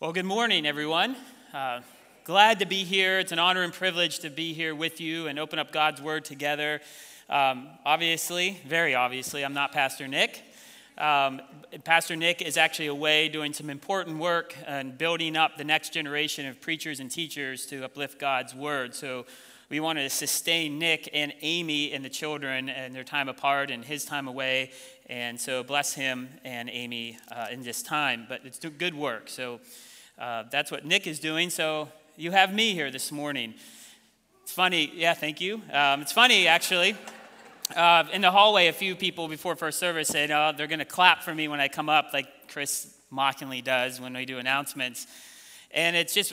Well, good morning, everyone. Uh, glad to be here. It's an honor and privilege to be here with you and open up God's Word together. Um, obviously, very obviously, I'm not Pastor Nick. Um, Pastor Nick is actually away doing some important work and building up the next generation of preachers and teachers to uplift God's Word. So we wanted to sustain Nick and Amy and the children and their time apart and his time away. And so bless him and Amy uh, in this time. But it's good work. So uh, that's what Nick is doing. So you have me here this morning. It's funny. Yeah, thank you. Um, it's funny, actually. Uh, in the hallway, a few people before first service said, oh, they're going to clap for me when I come up, like Chris mockingly does when we do announcements. And it's just,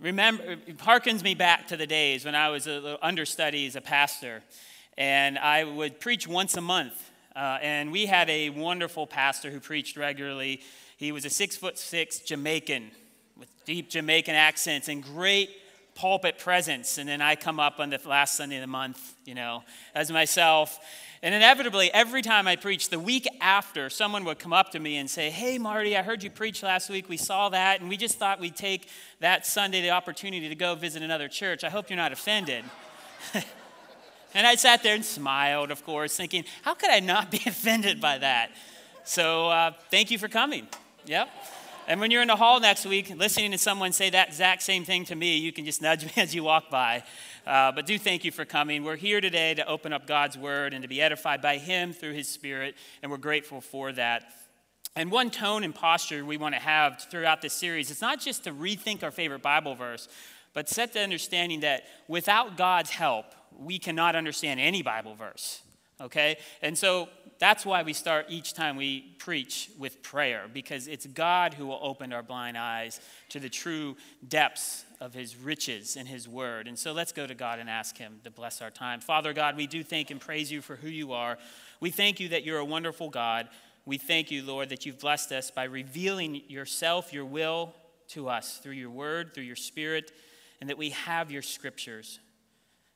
remember, it harkens me back to the days when I was a understudy as a pastor. And I would preach once a month. Uh, and we had a wonderful pastor who preached regularly. He was a six foot six Jamaican with deep Jamaican accents and great pulpit presence. And then I come up on the last Sunday of the month, you know, as myself. And inevitably, every time I preach, the week after, someone would come up to me and say, Hey, Marty, I heard you preach last week. We saw that, and we just thought we'd take that Sunday the opportunity to go visit another church. I hope you're not offended. and I sat there and smiled, of course, thinking, How could I not be offended by that? So uh, thank you for coming. Yep. And when you're in the hall next week, listening to someone say that exact same thing to me, you can just nudge me as you walk by. Uh, but do thank you for coming. We're here today to open up God's word and to be edified by Him through His Spirit, and we're grateful for that. And one tone and posture we want to have throughout this series is not just to rethink our favorite Bible verse, but set the understanding that without God's help, we cannot understand any Bible verse. Okay? And so that's why we start each time we preach with prayer, because it's God who will open our blind eyes to the true depths of his riches and his word. And so let's go to God and ask him to bless our time. Father God, we do thank and praise you for who you are. We thank you that you're a wonderful God. We thank you, Lord, that you've blessed us by revealing yourself, your will to us through your word, through your spirit, and that we have your scriptures.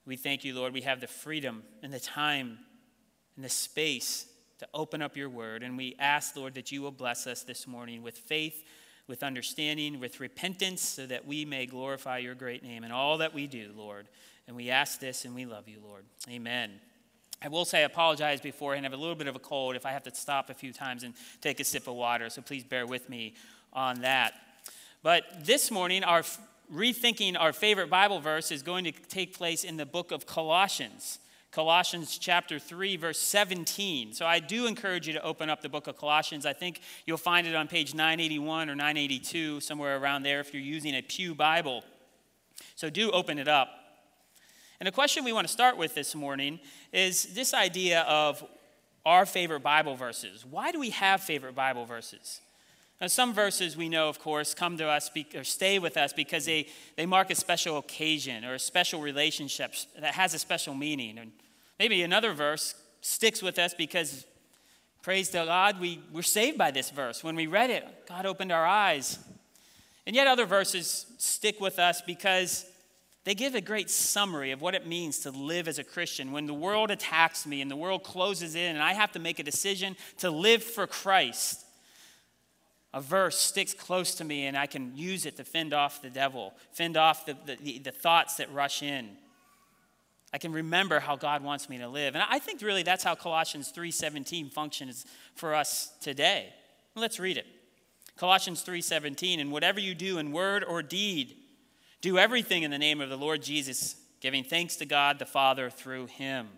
We thank you, Lord, we have the freedom and the time and the space to open up your word. And we ask, Lord, that you will bless us this morning with faith, with understanding, with repentance, so that we may glorify your great name in all that we do, Lord. And we ask this and we love you, Lord. Amen. I will say I apologize beforehand. I have a little bit of a cold if I have to stop a few times and take a sip of water, so please bear with me on that. But this morning, our rethinking our favorite Bible verse is going to take place in the book of Colossians. Colossians chapter 3, verse 17. So I do encourage you to open up the book of Colossians. I think you'll find it on page 981 or 982, somewhere around there, if you're using a Pew Bible. So do open it up. And the question we want to start with this morning is this idea of our favorite Bible verses. Why do we have favorite Bible verses? Now, some verses we know, of course, come to us or stay with us because they, they mark a special occasion or a special relationship that has a special meaning. And Maybe another verse sticks with us because, praise to God, we were saved by this verse. When we read it, God opened our eyes. And yet, other verses stick with us because they give a great summary of what it means to live as a Christian. When the world attacks me and the world closes in, and I have to make a decision to live for Christ, a verse sticks close to me and I can use it to fend off the devil, fend off the, the, the thoughts that rush in. I can remember how God wants me to live. And I think really that's how Colossians 3:17 functions for us today. Let's read it. Colossians 3:17 and whatever you do in word or deed do everything in the name of the Lord Jesus, giving thanks to God the Father through him.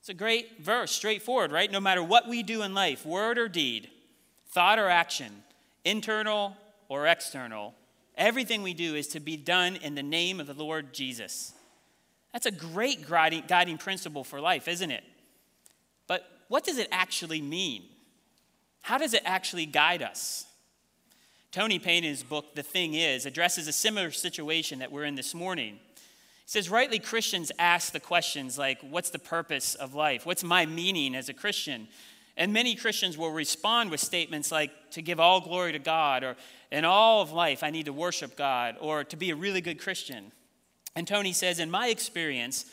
It's a great verse, straightforward, right? No matter what we do in life, word or deed, thought or action, internal or external, everything we do is to be done in the name of the Lord Jesus. That's a great guiding, principle for life, isn't it? But what does it actually mean? How does it actually guide us? Tony Payne, in his book, The Thing Is, addresses a similar situation that we're in this morning. He says, rightly, Christians ask the questions like, What's the purpose of life? What's my meaning as a Christian? And many Christians will respond with statements like, To give all glory to God, or in all of life, I need to worship God, or to be a really good Christian. And Tony says, in my experience,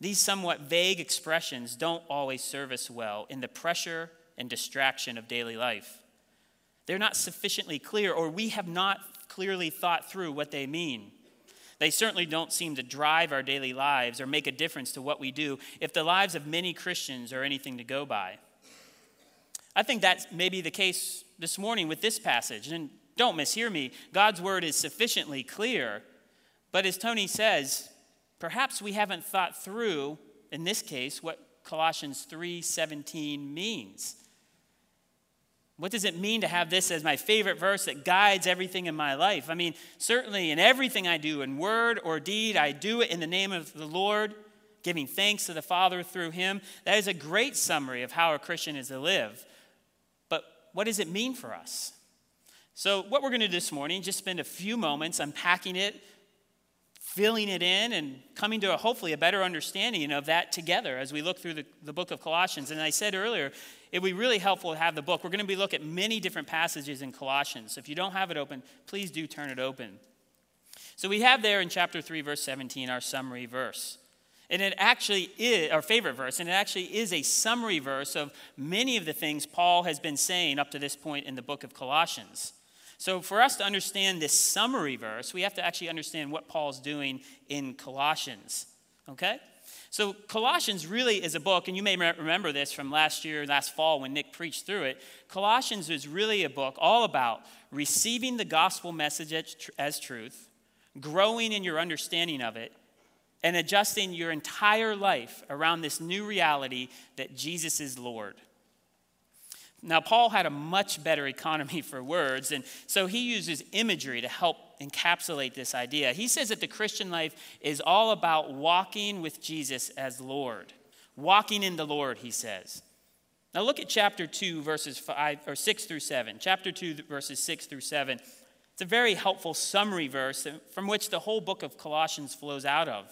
these somewhat vague expressions don't always serve us well in the pressure and distraction of daily life. They're not sufficiently clear, or we have not clearly thought through what they mean. They certainly don't seem to drive our daily lives or make a difference to what we do if the lives of many Christians are anything to go by. I think that may be the case this morning with this passage. And don't mishear me, God's word is sufficiently clear. But as Tony says, perhaps we haven't thought through, in this case, what Colossians 3:17 means. What does it mean to have this as my favorite verse that guides everything in my life? I mean, certainly in everything I do, in word or deed, I do it in the name of the Lord, giving thanks to the Father through Him. That is a great summary of how a Christian is to live. But what does it mean for us? So, what we're going to do this morning, just spend a few moments unpacking it, filling it in, and coming to a, hopefully a better understanding of that together as we look through the, the book of Colossians. And I said earlier, it would be really helpful to have the book. We're going to be looking at many different passages in Colossians. So if you don't have it open, please do turn it open. So we have there in chapter 3, verse 17, our summary verse. And it actually is our favorite verse, and it actually is a summary verse of many of the things Paul has been saying up to this point in the book of Colossians. So, for us to understand this summary verse, we have to actually understand what Paul's doing in Colossians. Okay? So, Colossians really is a book, and you may remember this from last year, last fall when Nick preached through it. Colossians is really a book all about receiving the gospel message as truth, growing in your understanding of it, and adjusting your entire life around this new reality that Jesus is Lord. Now, Paul had a much better economy for words, and so he uses imagery to help encapsulate this idea. He says that the Christian life is all about walking with Jesus as Lord. Walking in the Lord, he says. Now look at chapter 2 verses 5 or 6 through 7. Chapter 2 verses 6 through 7. It's a very helpful summary verse from which the whole book of Colossians flows out of.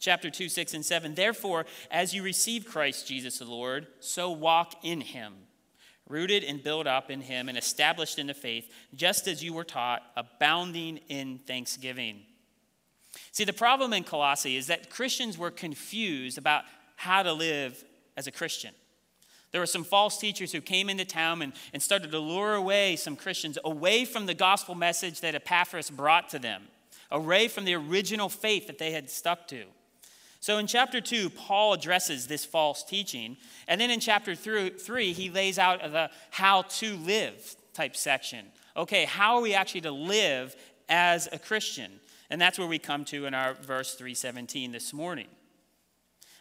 Chapter 2, 6, and 7. Therefore, as you receive Christ Jesus the Lord, so walk in him rooted and built up in him and established in the faith, just as you were taught, abounding in thanksgiving. See, the problem in Colossae is that Christians were confused about how to live as a Christian. There were some false teachers who came into town and, and started to lure away some Christians away from the gospel message that Epaphras brought to them, away from the original faith that they had stuck to. So in chapter 2, Paul addresses this false teaching. And then in chapter 3, he lays out the how to live type section. Okay, how are we actually to live as a Christian? And that's where we come to in our verse 317 this morning.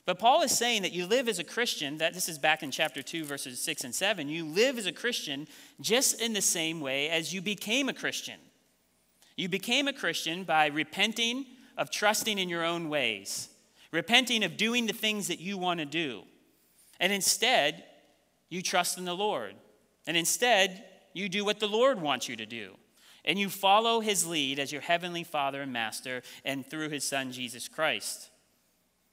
But Paul is saying that you live as a Christian, that this is back in chapter 2, verses 6 and 7. You live as a Christian just in the same way as you became a Christian. You became a Christian by repenting of trusting in your own ways repenting of doing the things that you want to do. And instead, you trust in the Lord. And instead, you do what the Lord wants you to do. And you follow his lead as your heavenly Father and Master and through his Son, Jesus Christ.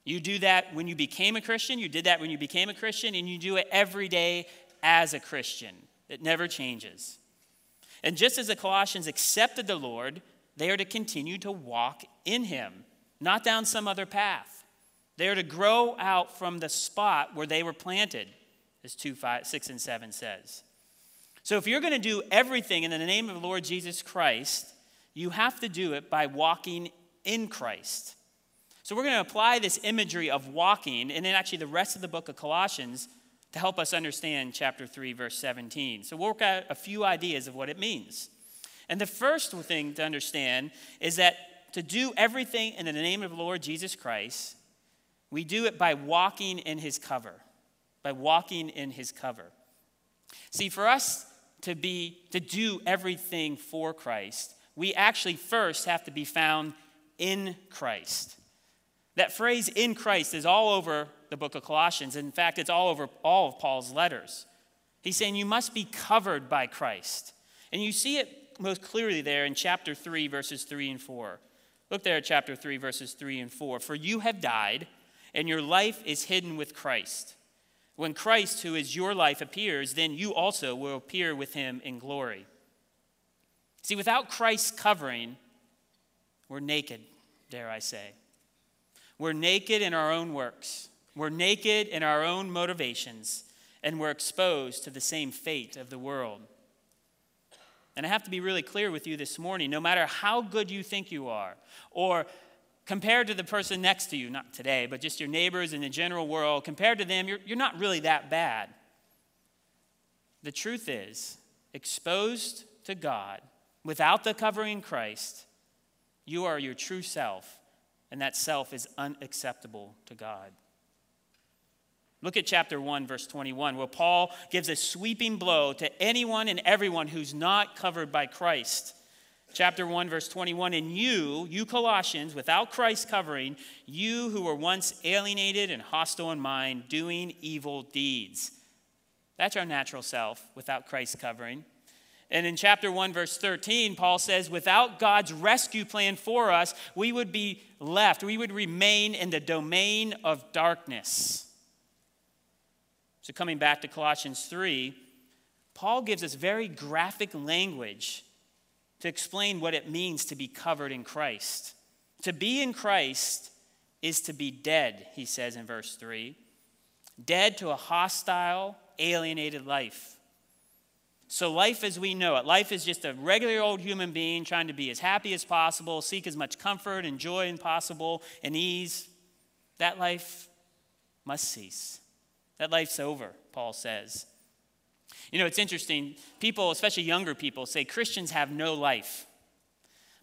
You do that when you became a Christian, you did that when you became a Christian, and you do it every day as a Christian. It never changes. And just as the Colossians accepted the Lord, they are to continue to walk in him, not down some other path. They are to grow out from the spot where they were planted, as 2, 5, 6, and 7 says. So if you're going to do everything in the name of the Lord Jesus Christ, you have to do it by walking in Christ. So we're going to apply this imagery of walking, and then actually the rest of the book of Colossians to help us understand chapter 3, verse 17. So we'll work out a few ideas of what it means. And the first thing to understand is that to do everything in the name of the Lord Jesus Christ we do it by walking in his cover, by walking in his cover. See, for us to be to do everything for Christ, we actually first have to be found in Christ. That phrase in Christ is all over the book of Colossians. In fact, it's all over all of Paul's letters. He's saying you must be covered by Christ. And you see it most clearly there in chapter 3, verses 3 and 4. Look there at chapter 3, verses 3 and 4. For you have died and your life is hidden with Christ. When Christ, who is your life, appears, then you also will appear with him in glory. See, without Christ's covering, we're naked, dare I say. We're naked in our own works, we're naked in our own motivations, and we're exposed to the same fate of the world. And I have to be really clear with you this morning no matter how good you think you are, or compared to the person next to you, not today, but just your neighbors in the general world, compared to them, you're, you're not really that bad. The truth is, exposed to God, without the covering Christ, you are your true self, and that self is unacceptable to God. Look at chapter 1, verse 21, where Paul gives a sweeping blow to anyone and everyone who's not covered by Christ. Chapter 1, verse 21 And you, you Colossians, without Christ covering, you who were once alienated and hostile in mind, doing evil deeds. That's our natural self without Christ covering. And in chapter 1, verse 13, Paul says, without God's rescue plan for us, we would be left, we would remain in the domain of darkness. So, coming back to Colossians 3, Paul gives us very graphic language to explain what it means to be covered in Christ. To be in Christ is to be dead, he says in verse 3. Dead to a hostile, alienated life. So, life as we know it, life is just a regular old human being trying to be as happy as possible, seek as much comfort and joy as possible and ease. That life must cease. That life's over, Paul says. You know, it's interesting. People, especially younger people, say Christians have no life.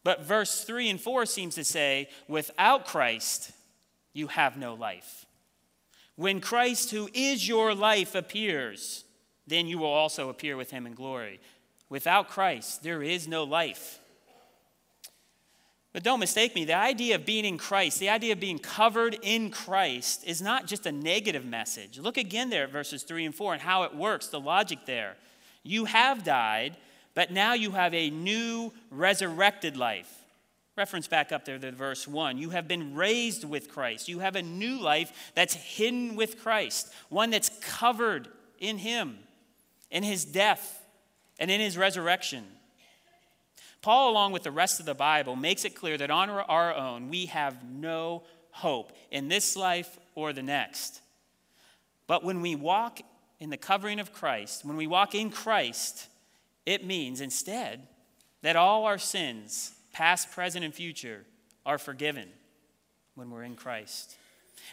But verse 3 and 4 seems to say, without Christ, you have no life. When Christ, who is your life, appears, then you will also appear with him in glory. Without Christ, there is no life. But don't mistake me, the idea of being in Christ, the idea of being covered in Christ, is not just a negative message. Look again there at verses 3 and 4 and how it works, the logic there. You have died, but now you have a new resurrected life. Reference back up there to verse 1. You have been raised with Christ. You have a new life that's hidden with Christ, one that's covered in Him, in His death, and in His resurrection. Paul, along with the rest of the Bible, makes it clear that on our own, we have no hope in this life or the next. But when we walk in the covering of Christ, when we walk in Christ, it means instead that all our sins, past, present, and future, are forgiven when we're in Christ.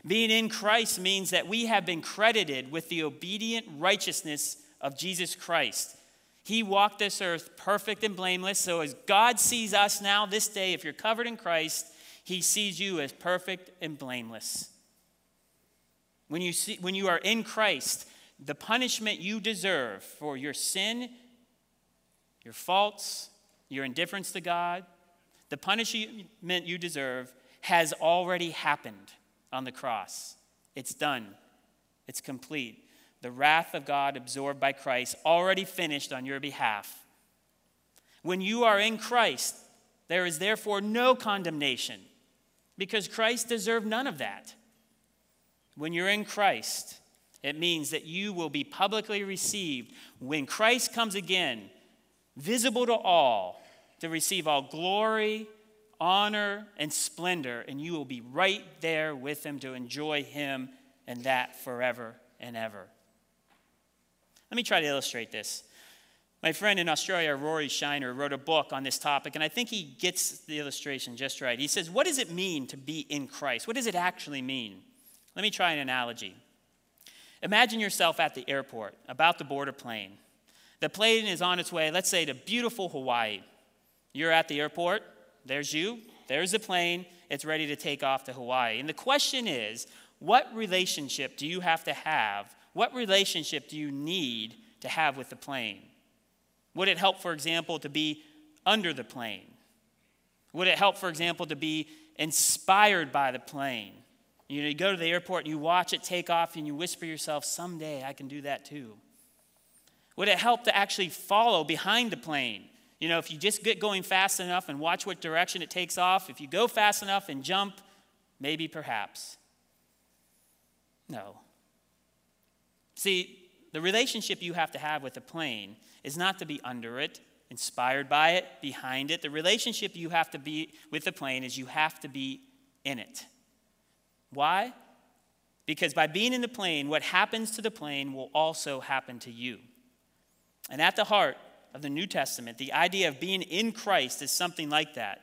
Being in Christ means that we have been credited with the obedient righteousness of Jesus Christ. He walked this earth perfect and blameless. So, as God sees us now, this day, if you're covered in Christ, He sees you as perfect and blameless. When you, see, when you are in Christ, the punishment you deserve for your sin, your faults, your indifference to God, the punishment you deserve has already happened on the cross. It's done, it's complete the wrath of God absorbed by Christ, already finished on your behalf. When you are in Christ, there is therefore no condemnation because Christ deserved none of that. When you're in Christ, it means that you will be publicly received when Christ comes again, visible to all, to receive all glory, honor, and splendor, and you will be right there with him to enjoy him and that forever and ever. Let me try to illustrate this. My friend in Australia, Rory Shiner, wrote a book on this topic, and I think he gets the illustration just right. He says, What does it mean to be in Christ? What does it actually mean? Let me try an analogy. Imagine yourself at the airport, about to board a plane. The plane is on its way, let's say, to beautiful Hawaii. You're at the airport, there's you, there's the plane, it's ready to take off to Hawaii. And the question is, what relationship do you have to have what relationship do you need to have with the plane? Would it help, for example, to be under the plane? Would it help, for example, to be inspired by the plane? You know, you go to the airport and you watch it take off and you whisper yourself, someday I can do that too. Would it help to actually follow behind the plane? You know, if you just get going fast enough and watch what direction it takes off, if you go fast enough and jump, maybe perhaps. No. See, the relationship you have to have with a plane is not to be under it, inspired by it, behind it. The relationship you have to be with the plane is you have to be in it. Why? Because by being in the plane, what happens to the plane will also happen to you. And at the heart of the New Testament, the idea of being in Christ is something like that.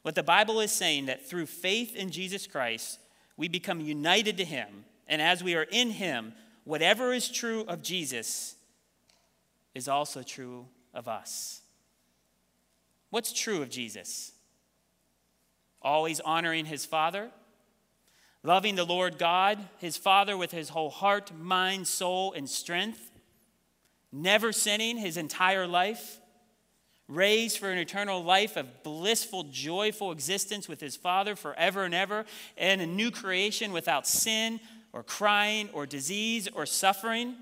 What the Bible is saying that through faith in Jesus Christ, we become united to him, and as we are in him, whatever is true of Jesus is also true of us. What's true of Jesus? Always honoring his Father, loving the Lord God, his Father, with his whole heart, mind, soul, and strength, never sinning his entire life, raised for an eternal life of blissful, joyful existence with his Father forever and ever, and a new creation without sin or crying or disease or suffering.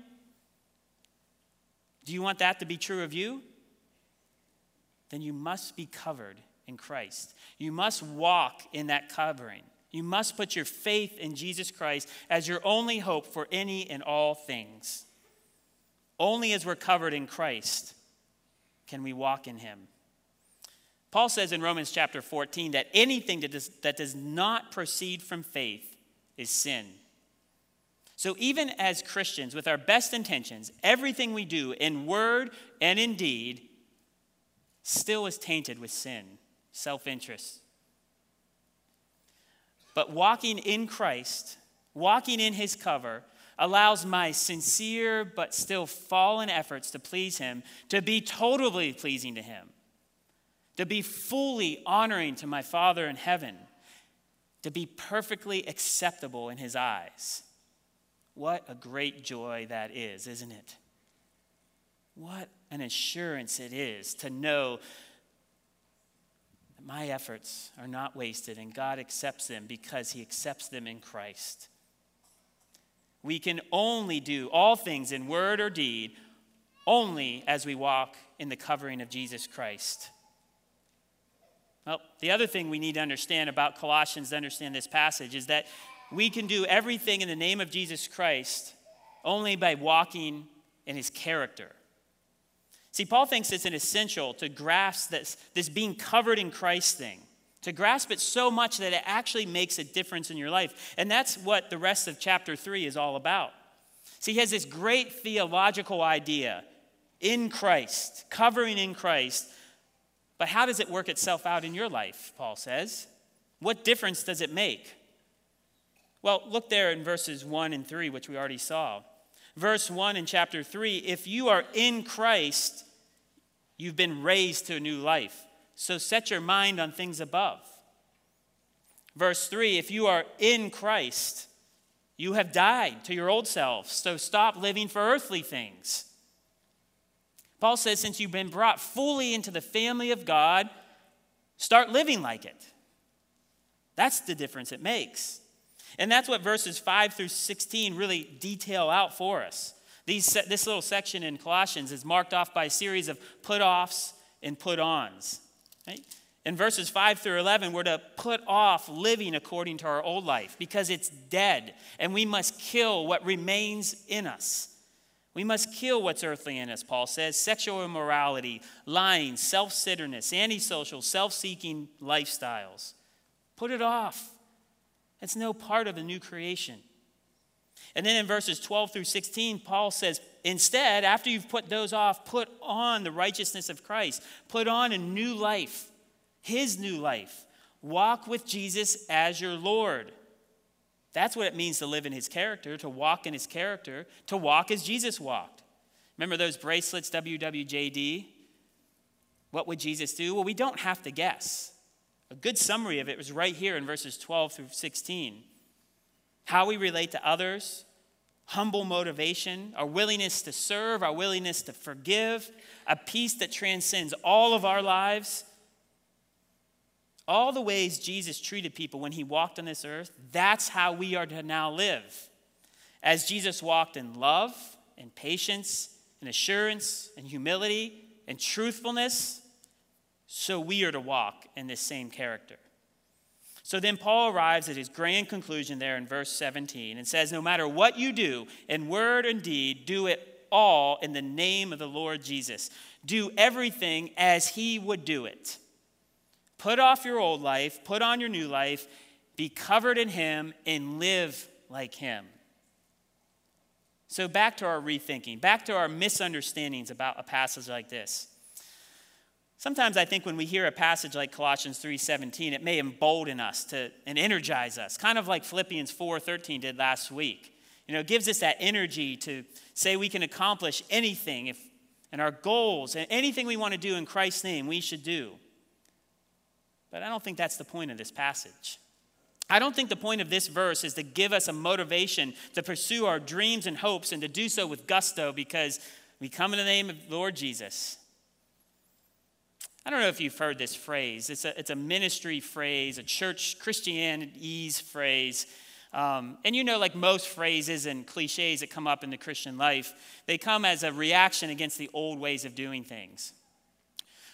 Do you want that to be true of you? Then you must be covered in Christ. You must walk in that covering. You must put your faith in Jesus Christ as your only hope for any and all things. Only as we're covered in Christ can we walk in him. Paul says in Romans chapter 14 that anything that does, that does not proceed from faith is sin. So, even as Christians, with our best intentions, everything we do in word and in deed still is tainted with sin, self interest. But walking in Christ, walking in his cover, allows my sincere but still fallen efforts to please him to be totally pleasing to him, to be fully honoring to my Father in heaven, to be perfectly acceptable in his eyes. What a great joy that is, isn't it? What an assurance it is to know that my efforts are not wasted and God accepts them because He accepts them in Christ. We can only do all things in word or deed only as we walk in the covering of Jesus Christ. Well, the other thing we need to understand about Colossians to understand this passage is that we can do everything in the name of Jesus Christ only by walking in his character. See, Paul thinks it's an essential to grasp this, this being covered in Christ thing, to grasp it so much that it actually makes a difference in your life. And that's what the rest of chapter 3 is all about. See, he has this great theological idea in Christ, covering in Christ. But how does it work itself out in your life, Paul says? What difference does it make? Well, look there in verses 1 and 3, which we already saw. Verse 1 in chapter 3 if you are in Christ, you've been raised to a new life. So set your mind on things above. Verse 3 if you are in Christ, you have died to your old self. So stop living for earthly things. Paul says, since you've been brought fully into the family of God, start living like it. That's the difference it makes. And that's what verses 5 through 16 really detail out for us. These, this little section in Colossians is marked off by a series of put offs and put ons. Right? In verses 5 through 11, we're to put off living according to our old life because it's dead, and we must kill what remains in us. We must kill what's earthly in us, Paul says sexual immorality, lying, self centeredness, antisocial, self seeking lifestyles. Put it off. It's no part of the new creation. And then in verses 12 through 16, Paul says, instead, after you've put those off, put on the righteousness of Christ. Put on a new life, his new life. Walk with Jesus as your Lord. That's what it means to live in his character, to walk in his character, to walk as Jesus walked. Remember those bracelets, WWJD? What would Jesus do? Well, we don't have to guess. A good summary of it was right here in verses 12 through 16. How we relate to others, humble motivation, our willingness to serve, our willingness to forgive, a peace that transcends all of our lives. All the ways Jesus treated people when he walked on this earth, that's how we are to now live. As Jesus walked in love and patience and assurance and humility and truthfulness, so we are to walk in this same character. So then Paul arrives at his grand conclusion there in verse 17 and says, No matter what you do, in word and deed, do it all in the name of the Lord Jesus. Do everything as he would do it. Put off your old life, put on your new life, be covered in him, and live like him. So, back to our rethinking, back to our misunderstandings about a passage like this. Sometimes I think when we hear a passage like Colossians 3:17, it may embolden us to and energize us, kind of like Philippians 4:13 did last week. You know, it gives us that energy to say we can accomplish anything if and our goals and anything we want to do in Christ's name, we should do. But I don't think that's the point of this passage. I don't think the point of this verse is to give us a motivation to pursue our dreams and hopes and to do so with gusto because we come in the name of Lord Jesus. I don't know if you've heard this phrase. It's a, it's a ministry phrase, a church Christianity's phrase. Um, and you know, like most phrases and cliches that come up in the Christian life, they come as a reaction against the old ways of doing things.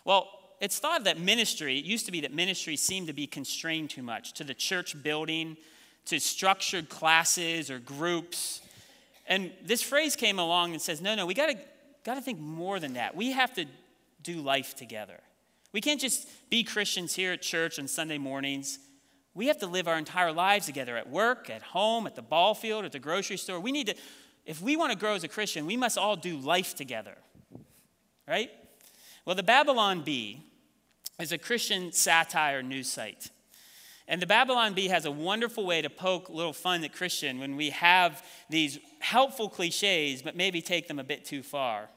Well, it's thought that ministry, it used to be that ministry seemed to be constrained too much to the church building, to structured classes or groups. And this phrase came along and says, no, no, we gotta, gotta think more than that. We have to do life together. We can't just be Christians here at church on Sunday mornings. We have to live our entire lives together at work, at home, at the ball field, at the grocery store. We need to, if we want to grow as a Christian, we must all do life together. Right? Well, the Babylon Bee is a Christian satire news site. And the Babylon Bee has a wonderful way to poke little fun at Christian when we have these helpful cliches, but maybe take them a bit too far.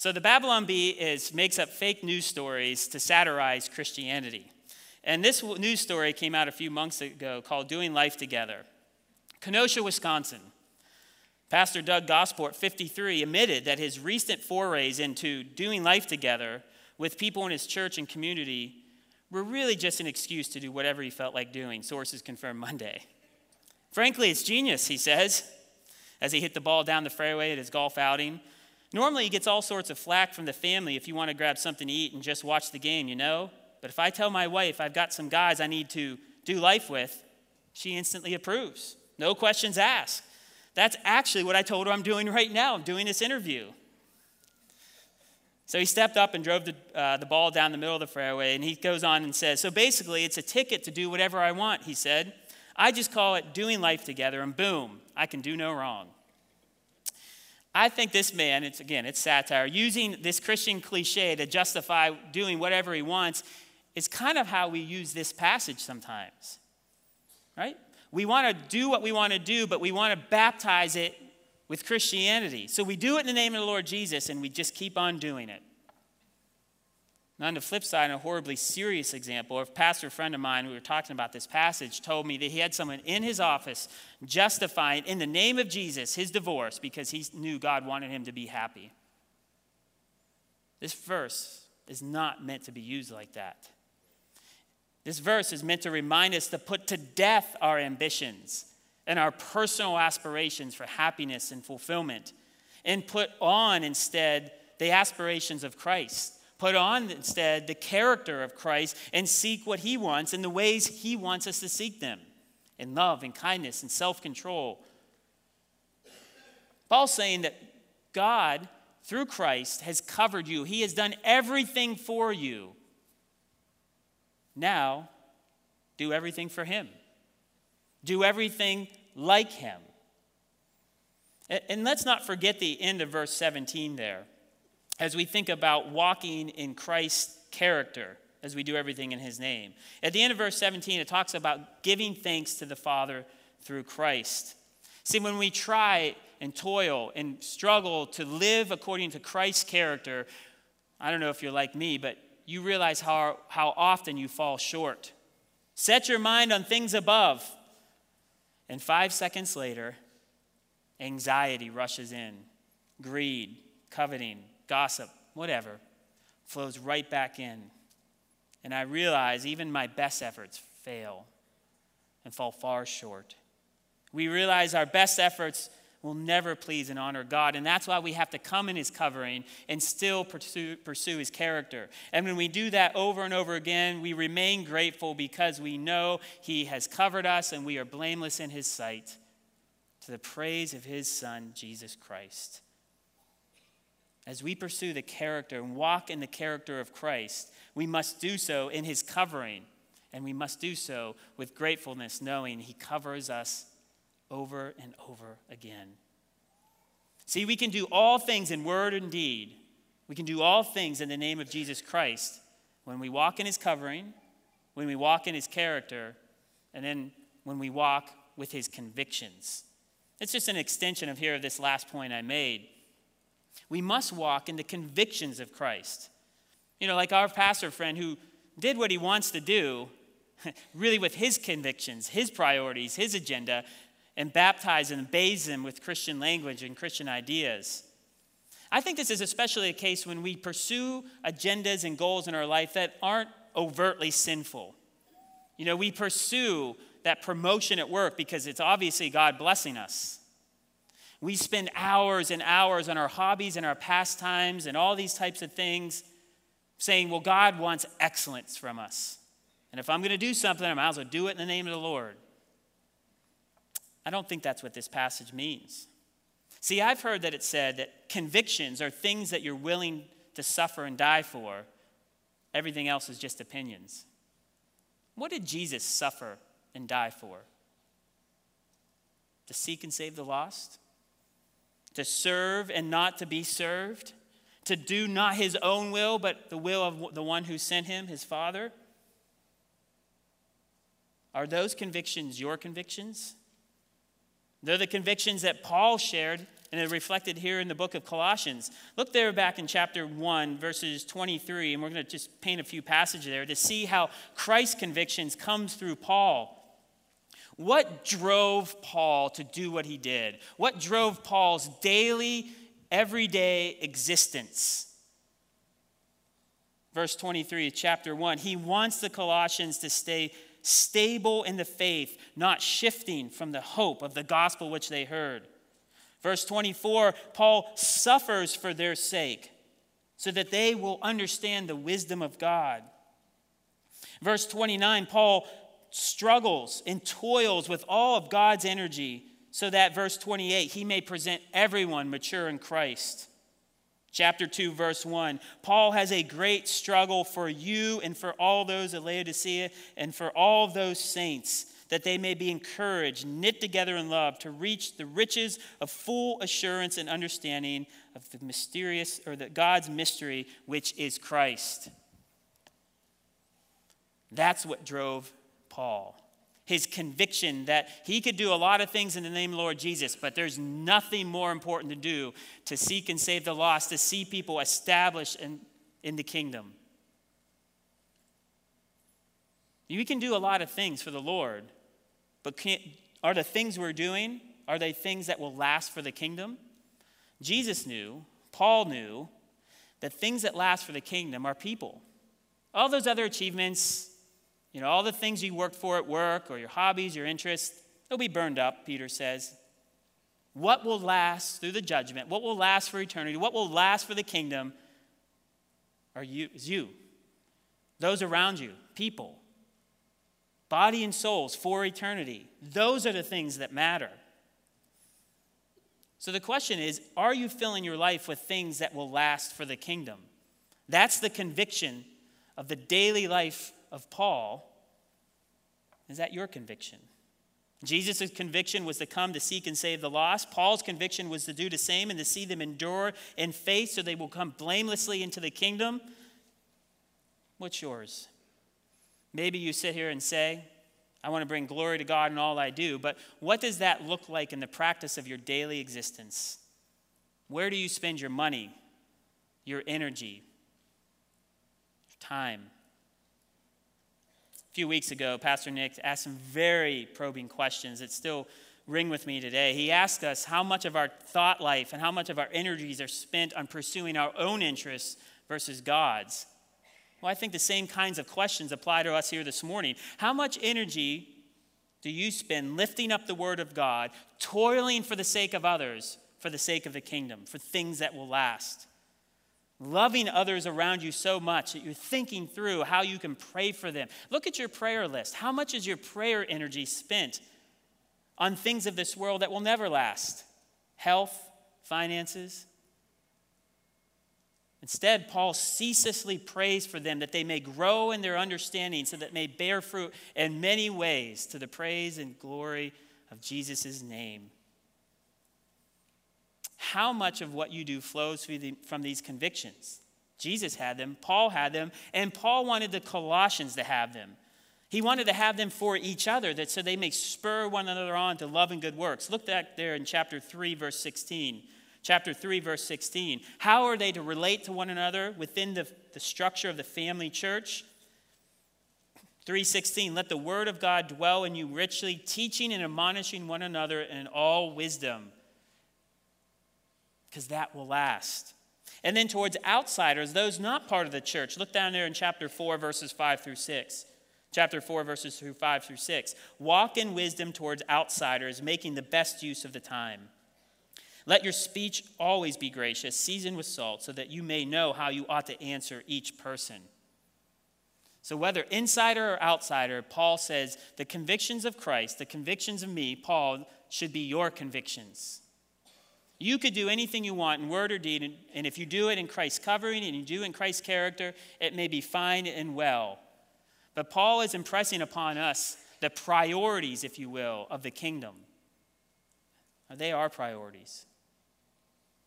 So the Babylon Bee is, makes up fake news stories to satirize Christianity. And this news story came out a few months ago called Doing Life Together. Kenosha, Wisconsin. Pastor Doug Gosport, 53, admitted that his recent forays into doing life together with people in his church and community were really just an excuse to do whatever he felt like doing, sources confirmed Monday. Frankly, it's genius, he says, as he hit the ball down the fairway at his golf outing. Normally, he gets all sorts of flack from the family if you want to grab something to eat and just watch the game, you know? But if I tell my wife I've got some guys I need to do life with, she instantly approves. No questions asked. That's actually what I told her I'm doing right now. I'm doing this interview. So he stepped up and drove the, uh, the ball down the middle of the fairway, and he goes on and says, So basically, it's a ticket to do whatever I want, he said. I just call it doing life together, and boom, I can do no wrong. I think this man, it's again, it's satire, using this Christian cliche to justify doing whatever he wants is kind of how we use this passage sometimes. Right? We want to do what we want to do, but we want to baptize it with Christianity. So we do it in the name of the Lord Jesus and we just keep on doing it. Now, on the flip side, a horribly serious example, a pastor friend of mine, we were talking about this passage, told me that he had someone in his office justifying, in the name of Jesus, his divorce because he knew God wanted him to be happy. This verse is not meant to be used like that. This verse is meant to remind us to put to death our ambitions and our personal aspirations for happiness and fulfillment and put on instead the aspirations of Christ Put on instead the character of Christ and seek what he wants in the ways he wants us to seek them in love and kindness and self control. Paul's saying that God, through Christ, has covered you, He has done everything for you. Now, do everything for Him, do everything like Him. And let's not forget the end of verse 17 there as we think about walking in Christ's character as we do everything in his name. At the end of verse 17, it talks about giving thanks to the Father through Christ. See, when we try and toil and struggle to live according to Christ's character, I don't know if you're like me, but you realize how, how often you fall short. Set your mind on things above. And five seconds later, anxiety rushes in, greed, coveting, gossip, whatever, flows right back in. And I realize even my best efforts fail and fall far short. We realize our best efforts will never please and honor God. And that's why we have to come in His covering and still pursue, pursue, His character. And when we do that over and over again, we remain grateful because we know He has covered us and we are blameless in His sight to the praise of His Son, Jesus Christ as we pursue the character and walk in the character of Christ, we must do so in his covering. And we must do so with gratefulness, knowing he covers us over and over again. See, we can do all things in word and deed. We can do all things in the name of Jesus Christ when we walk in his covering, when we walk in his character, and then when we walk with his convictions. It's just an extension of here of this last point I made. We must walk in the convictions of Christ. You know, like our pastor friend who did what he wants to do, really with his convictions, his priorities, his agenda, and baptized and bathes them with Christian language and Christian ideas. I think this is especially a case when we pursue agendas and goals in our life that aren't overtly sinful. You know, we pursue that promotion at work because it's obviously God blessing us. We spend hours and hours on our hobbies and our pastimes and all these types of things saying, well, God wants excellence from us. And if I'm going to do something, I might as well do it in the name of the Lord. I don't think that's what this passage means. See, I've heard that it said that convictions are things that you're willing to suffer and die for, everything else is just opinions. What did Jesus suffer and die for? To seek and save the lost? To serve and not to be served? To do not his own will, but the will of the one who sent him, his Father? Are those convictions your convictions? They're the convictions that Paul shared and are reflected here in the book of Colossians. Look there back in chapter 1, verses 23, and we're going to just paint a few passages there to see how Christ's convictions comes through Paul. What drove Paul to do what he did? What drove Paul's daily, everyday existence? Verse 23, chapter 1. He wants the Colossians to stay stable in the faith, not shifting from the hope of the gospel which they heard. Verse 24, Paul suffers for their sake so that they will understand the wisdom of God. Verse 29, Paul struggles and toils with all of God's energy so that, verse 28, he may present everyone mature in Christ. Chapter 2, verse 1. Paul has a great struggle for you and for all those at Laodicea and for all those saints, that they may be encouraged, knit together in love, to reach the riches of full assurance and understanding of the mysterious, or the God's mystery, which is Christ. That's what drove Paul his conviction that he could do a lot of things in the name of Lord Jesus, but there's nothing more important to do to seek and save the lost, to see people established in, in the kingdom. We can do a lot of things for the Lord, but are the things we're doing, are they things that will last for the kingdom? Jesus knew, Paul knew, that things that last for the kingdom are people. All those other achievements, you know, all the things you worked for at work or your hobbies, your interests, they'll be burned up, Peter says. What will last through the judgment, what will last for eternity, what will last for the kingdom are you, is you. Those around you, people, body and souls for eternity. Those are the things that matter. So the question is are you filling your life with things that will last for the kingdom? That's the conviction of the daily life of Paul. Is that your conviction? Jesus' conviction was to come to seek and save the lost. Paul's conviction was to do the same and to see them endure in faith so they will come blamelessly into the kingdom. What's yours? Maybe you sit here and say, I want to bring glory to God in all I do, but what does that look like in the practice of your daily existence? Where do you spend your money, your energy, your time? Few weeks ago, Pastor Nick asked some very probing questions that still ring with me today. He asked us how much of our thought life and how much of our energies are spent on pursuing our own interests versus God's. Well, I think the same kinds of questions apply to us here this morning. How much energy do you spend lifting up the Word of God, toiling for the sake of others, for the sake of the kingdom, for things that will last? Loving others around you so much that you're thinking through how you can pray for them. Look at your prayer list. How much is your prayer energy spent on things of this world that will never last? Health, finances? Instead, Paul ceaselessly prays for them that they may grow in their understanding so that may bear fruit in many ways to the praise and glory of Jesus' name how much of what you do flows from these convictions? Jesus had them, Paul had them, and Paul wanted the Colossians to have them. He wanted to have them for each other that so they may spur one another on to love and good works. Look back there in chapter 3 verse 16. Chapter 3 verse 16. How are they to relate to one another within the, the structure of the family church? 3:16 Let the word of God dwell in you richly, teaching and admonishing one another in all wisdom. Because that will last. And then towards outsiders, those not part of the church. Look down there in chapter 4 verses 5 through 6 chapter 4, verses through 5 through 6. Walk in wisdom towards outsiders, making the best use of the time. Let your speech always be gracious, seasoned with salt, so that you may know how you ought to answer each person. So, whether insider or outsider, Paul says the convictions of Christ, the convictions of me, Paul, should be your convictions. You could do anything you want in word or deed, and if you do it in Christ's covering and you do in Christ's character, it may be fine and well. But Paul is impressing upon us the priorities, if you will, of the kingdom. They are priorities.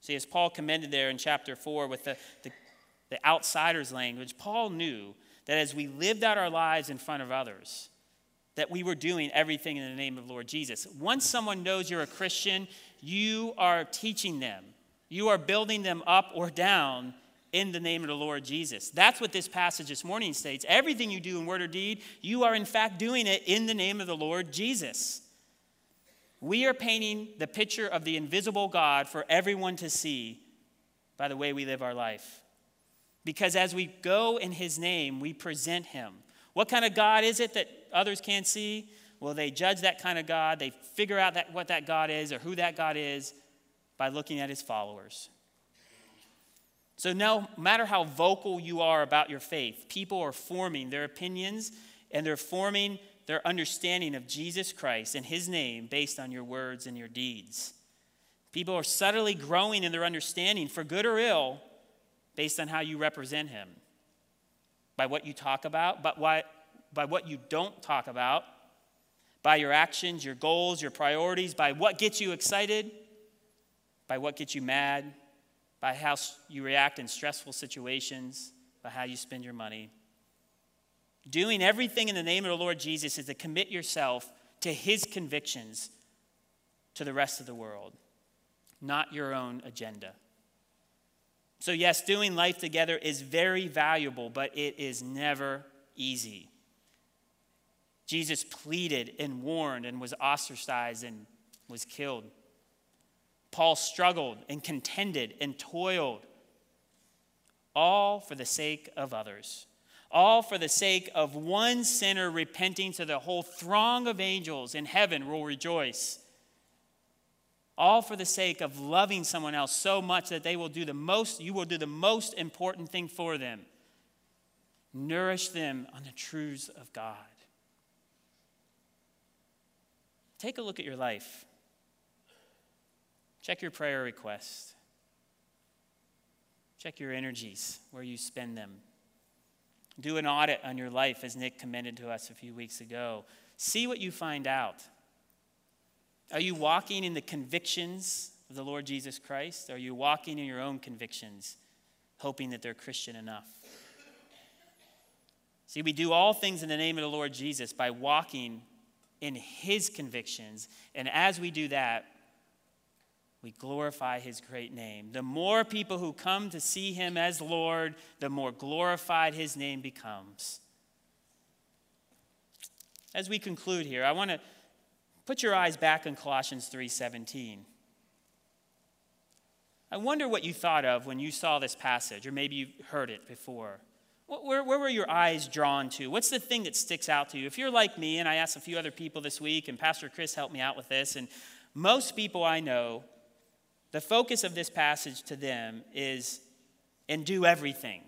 See, as Paul commended there in chapter 4 with the, the, the outsider's language, Paul knew that as we lived out our lives in front of others, that we were doing everything in the name of Lord Jesus. Once someone knows you're a Christian, you are teaching them. You are building them up or down in the name of the Lord Jesus. That's what this passage this morning states. Everything you do in word or deed, you are in fact doing it in the name of the Lord Jesus. We are painting the picture of the invisible God for everyone to see by the way we live our life. Because as we go in his name, we present him. What kind of God is it that others can't see? Well, they judge that kind of God. They figure out that, what that God is or who that God is by looking at his followers. So, no matter how vocal you are about your faith, people are forming their opinions and they're forming their understanding of Jesus Christ and his name based on your words and your deeds. People are subtly growing in their understanding, for good or ill, based on how you represent him. By what you talk about, but why, by what you don't talk about, by your actions, your goals, your priorities, by what gets you excited, by what gets you mad, by how you react in stressful situations, by how you spend your money. Doing everything in the name of the Lord Jesus is to commit yourself to his convictions to the rest of the world, not your own agenda. So, yes, doing life together is very valuable, but it is never easy. Jesus pleaded and warned and was ostracized and was killed. Paul struggled and contended and toiled, all for the sake of others, all for the sake of one sinner repenting so the whole throng of angels in heaven will rejoice. All for the sake of loving someone else so much that they will do the most, you will do the most important thing for them. Nourish them on the truths of God. Take a look at your life. Check your prayer requests. Check your energies, where you spend them. Do an audit on your life, as Nick commended to us a few weeks ago. See what you find out. Are you walking in the convictions of the Lord Jesus Christ? Are you walking in your own convictions, hoping that they're Christian enough? See, we do all things in the name of the Lord Jesus by walking in his convictions. And as we do that, we glorify his great name. The more people who come to see him as Lord, the more glorified his name becomes. As we conclude here, I want to put your eyes back on Colossians 3:17. I wonder what you thought of when you saw this passage, or maybe you've heard it before. Where, where, were your eyes drawn to? What's the thing that sticks out to you? If you're like me, and I asked a few other people this week, and Pastor Chris helped me out with this, and most people I know the focus of this passage to them is and do everything.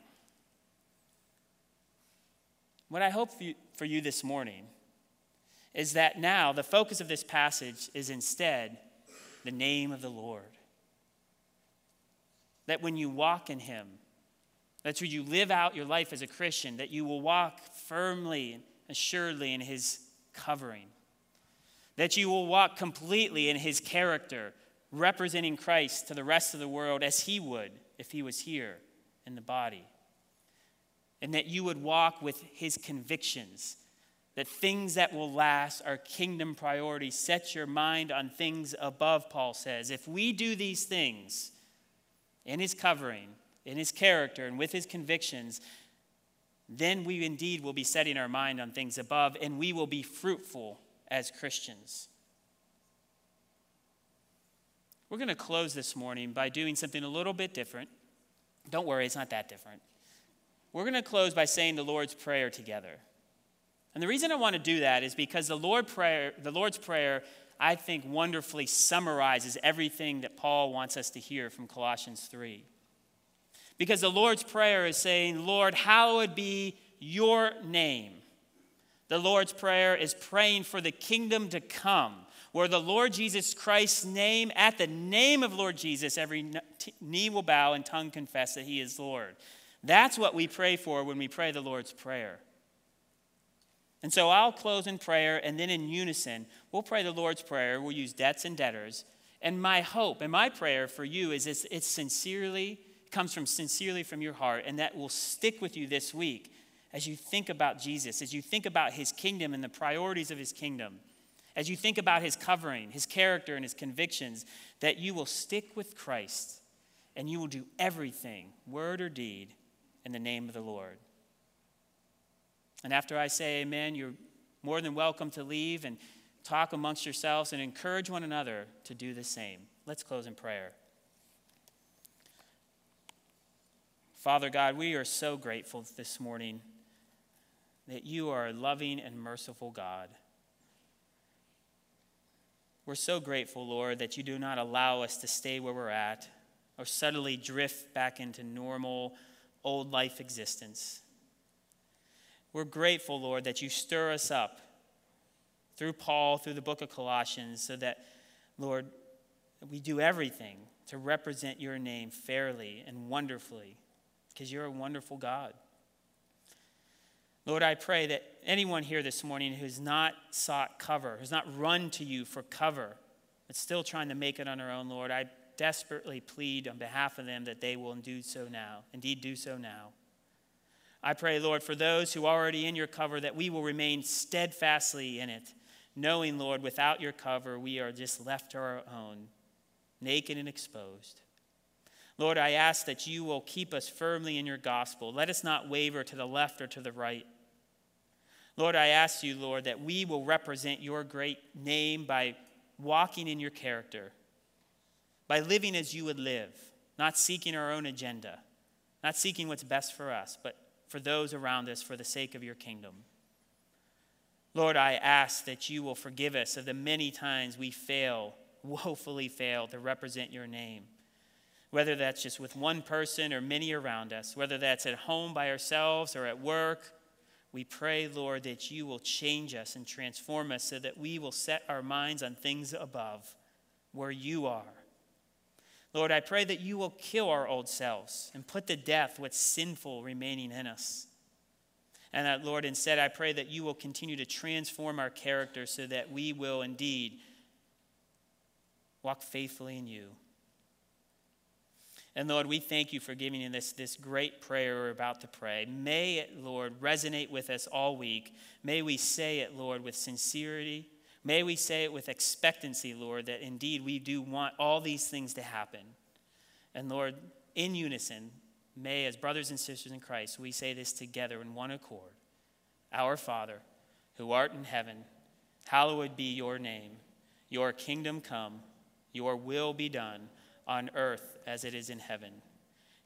What I hope for you, for you this morning is that now the focus of this passage is instead the name of the Lord. That when you walk in Him, that where you live out your life as a Christian, that you will walk firmly and assuredly in His covering. That you will walk completely in His character representing Christ to the rest of the world as he would if he was here in the body. and that you would walk with his convictions. That things that will last are kingdom priorities. Set your mind on things above, Paul says. If we do these things in his covering, in his character, and with his convictions, then we indeed will be setting our mind on things above and we will be fruitful as Christians. We're going to close this morning by doing something a little bit different. Don't worry, it's not that different. We're going to close by saying the Lord's Prayer together. And the reason I want to do that is because the, Lord prayer, the Lord's Prayer, I think, wonderfully summarizes everything that Paul wants us to hear from Colossians 3. Because the Lord's Prayer is saying, Lord, hallowed be your name. The Lord's Prayer is praying for the kingdom to come where the Lord Jesus Christ's name, at the name of Lord Jesus, every knee will bow and tongue confess that he is Lord. That's what we pray for when we pray the Lord's Prayer. And so I'll close in prayer, and then in unison, we'll pray the Lord's Prayer. We'll use debts and debtors. And my hope and my prayer for you is it's, it's sincerely, comes from sincerely from your heart, and that will stick with you this week as you think about Jesus, as you think about his kingdom and the priorities of his kingdom as you think about his covering, his character, and his convictions, that you will stick with Christ and you will do everything, word or deed, in the name of the Lord. And after I say amen, you're more than welcome to leave and talk amongst yourselves and encourage one another to do the same. Let's close in prayer. Father God, we are so grateful this morning that you are a loving and merciful God. We're so grateful, Lord, that you do not allow us to stay where we're at or suddenly drift back into normal old life existence. We're grateful, Lord, that you stir us up through Paul, through the book of Colossians, so that, Lord, we do everything to represent your name fairly and wonderfully because you're a wonderful God. Lord, I pray that anyone here this morning who's not sought cover, who's not run to you for cover, but still trying to make it on their own, Lord, I desperately plead on behalf of them that they will do so now, indeed do so now. I pray, Lord, for those who are already in your cover, that we will remain steadfastly in it, knowing, Lord, without your cover, we are just left to our own, naked and exposed. Lord, I ask that you will keep us firmly in your gospel. Let us not waver to the left or to the right. Lord, I ask you, Lord, that we will represent your great name by walking in your character, by living as you would live, not seeking our own agenda, not seeking what's best for us, but for those around us for the sake of your kingdom. Lord, I ask that you will forgive us of the many times we fail, woefully fail, to represent your name. Whether that's just with one person or many around us, whether that's at home by ourselves or at work we pray, Lord, that you will change us and transform us so that we will set our minds on things above, where you are. Lord, I pray that you will kill our old selves and put to death what's sinful remaining in us. And that, Lord, instead, I pray that you will continue to transform our character so that we will indeed walk faithfully in you. And Lord, we thank you for giving us this, this great prayer we're about to pray. May it, Lord, resonate with us all week. May we say it, Lord, with sincerity. May we say it with expectancy, Lord, that indeed we do want all these things to happen. And Lord, in unison, may, as brothers and sisters in Christ, we say this together in one accord Our Father, who art in heaven, hallowed be your name. Your kingdom come, your will be done on earth as it is in heaven.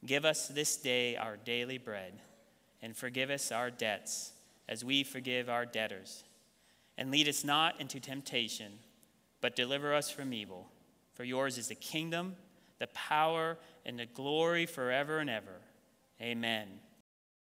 Give us this day our daily bread, and forgive us our debts as we forgive our debtors. And lead us not into temptation, but deliver us from evil. For yours is the kingdom, the power, and the glory forever and ever. Amen.